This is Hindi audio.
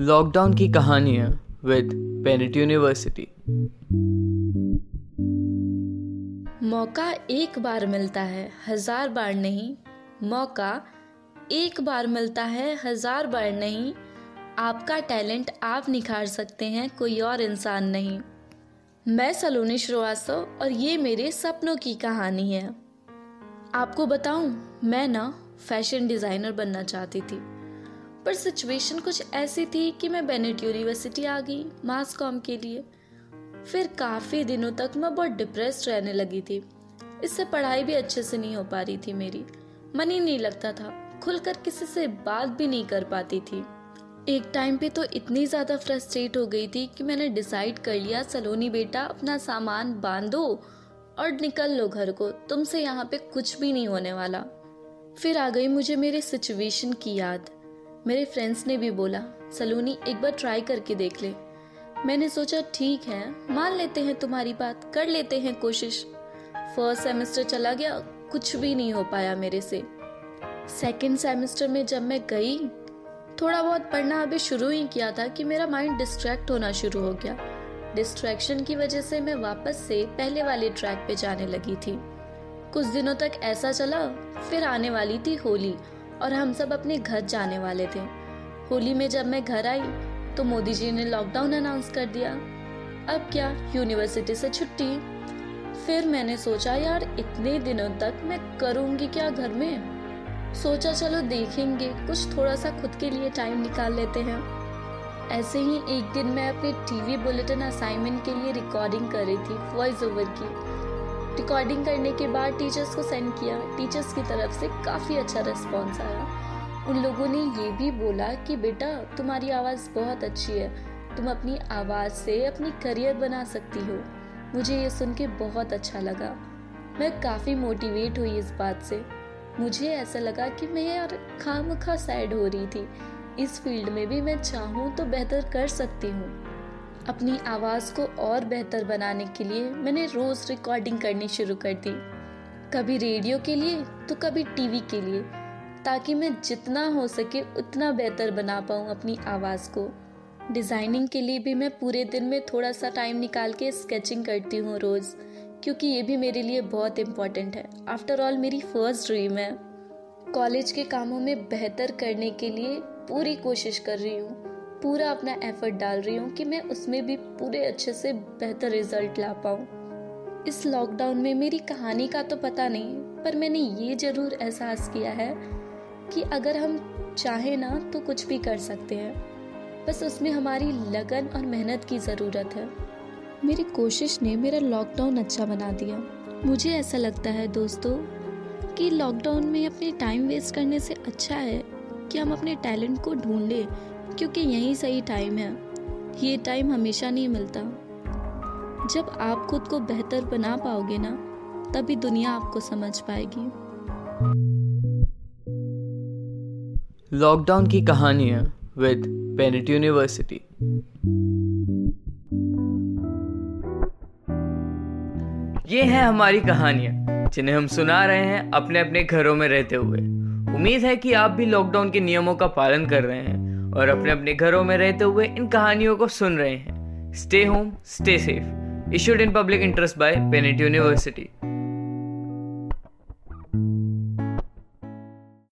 लॉकडाउन की कहानियाँ विद पेनेट यूनिवर्सिटी मौका एक बार मिलता है, हज़ार बार नहीं। मौका एक बार मिलता है, हज़ार बार नहीं। आपका टैलेंट आप निखार सकते हैं, कोई और इंसान नहीं। मैं सलोनी श्रीवास्तव और ये मेरे सपनों की कहानी है। आपको बताऊँ, मैं ना फ़ैशन डिज़ाइनर बनना चाहती थी। पर सिचुएशन कुछ ऐसी थी कि मैं बेनेट यूनिवर्सिटी आ गई मास कॉम के लिए। फिर काफ़ी दिनों तक मैं बहुत डिप्रेस्ड रहने लगी थी। इससे पढ़ाई भी अच्छे से नहीं हो पा रही थी मेरी। मन ही नहीं लगता था। खुलकर किसी से बात भी नहीं कर पाती थी। एक टाइम पे तो इतनी ज़्यादा फ्रस्ट्रेट हो गई थी कि मैंने डिसाइड कर लिया, सलोनी बेटा, अपना सामान बांधो और निकल लो घर को। तुमसे यहाँ पे कुछ भी नहीं होने वाला। फिर आ गई मुझे मेरे सिचुएशन की याद। मेरे फ्रेंड्स ने भी बोला, सलोनी, एक बार ट्राई करके देख ले। मैंने सोचा, ठीक है, मान लेते हैं तुम्हारी बात, कर लेते हैं कोशिश। फ़र्स्ट सेमेस्टर चला गया, कुछ भी नहीं हो पाया मेरे से। सेकेंड सेमेस्टर में जब मैं गई, थोड़ा बहुत पढ़ना अभी शुरू ही किया था कि मेरा माइंड डिस्ट्रैक्ट होना शुरू हो गया। डिस्ट्रैक्शन की वजह से मैं वापस से पहले वाले ट्रैक पे जाने लगी थी। कुछ दिनों तक ऐसा चला, फिर आने वाली थी होली। और हम सब अपने घर जाने वाले थे। होली में जब मैं घर आई तो मोदी जी ने लॉकडाउन अनाउंस कर दिया। अब क्या यूनिवर्सिटी से छुट्टी? फिर मैंने सोचा, यार, इतने दिनों तक मैं करूँगी क्या घर में? सोचा, चलो, देखेंगे। कुछ थोड़ा सा खुद के लिए टाइम निकाल लेते हैं। ऐसे ही एक दिन मैं अपने टीवी बुलेटिन असाइनमेंट के लिए रिकॉर्डिंग कर रही थी वॉइस ओवर की। रिकॉर्डिंग करने के बाद टीचर्स को सेंड किया। टीचर्स की तरफ़ से काफ़ी अच्छा रिस्पॉन्स आया। उन लोगों ने ये भी बोला कि, बेटा, तुम्हारी आवाज़ बहुत अच्छी है। तुम अपनी आवाज़ से अपनी करियर बना सकती हो। मुझे ये सुन के बहुत अच्छा लगा। मैं काफ़ी मोटिवेट हुई इस बात से। मुझे ऐसा लगा कि मैं यार खाम खा सैड हो रही थी। इस फ़ील्ड में भी मैं चाहूँ तो बेहतर कर सकती हूँ। अपनी आवाज़ को और बेहतर बनाने के लिए मैंने रोज़ रिकॉर्डिंग करनी शुरू कर दी। कभी रेडियो के लिए तो कभी टीवी के लिए, ताकि मैं जितना हो सके उतना बेहतर बना पाऊँ अपनी आवाज़ को। डिज़ाइनिंग के लिए भी मैं पूरे दिन में थोड़ा सा टाइम निकाल के स्केचिंग करती हूँ रोज़, क्योंकि ये भी मेरे लिए बहुत इंपॉर्टेंट है। आफ्टर ऑल मेरी फ़र्स्ट ड्रीम है। कॉलेज के कामों में बेहतर करने के लिए पूरी कोशिश कर रही हूँ। पूरा अपना एफर्ट डाल रही हूँ कि मैं उसमें भी पूरे अच्छे से बेहतर रिज़ल्ट ला पाऊँ। इस लॉकडाउन में मेरी कहानी का तो पता नहीं, पर मैंने ये ज़रूर एहसास किया है कि अगर हम चाहें ना तो कुछ भी कर सकते हैं। बस उसमें हमारी लगन और मेहनत की ज़रूरत है। मेरी कोशिश ने मेरा लॉकडाउन अच्छा बना दिया। मुझे ऐसा लगता है दोस्तों कि लॉकडाउन में अपने टाइम वेस्ट करने से अच्छा है कि हम अपने टैलेंट को ढूंढें क्योंकि यही सही टाइम है। ये टाइम हमेशा नहीं मिलता। जब आप खुद को बेहतर बना पाओगे ना, तभी दुनिया आपको समझ पाएगी। लॉकडाउन की कहानियाँ विद पेनेट यूनिवर्सिटी ये हैं हमारी कहानियाँ, जिन्हें हम सुना रहे हैं अपने अपने घरों में रहते हुए। उम्मीद है कि आप भी लॉकडाउन के नियमों का पालन कर रहे हैं। और अपने अपने घरों में रहते हुए इन कहानियों को सुन रहे हैं। Stay home stay safe issued in public interest by Bennett University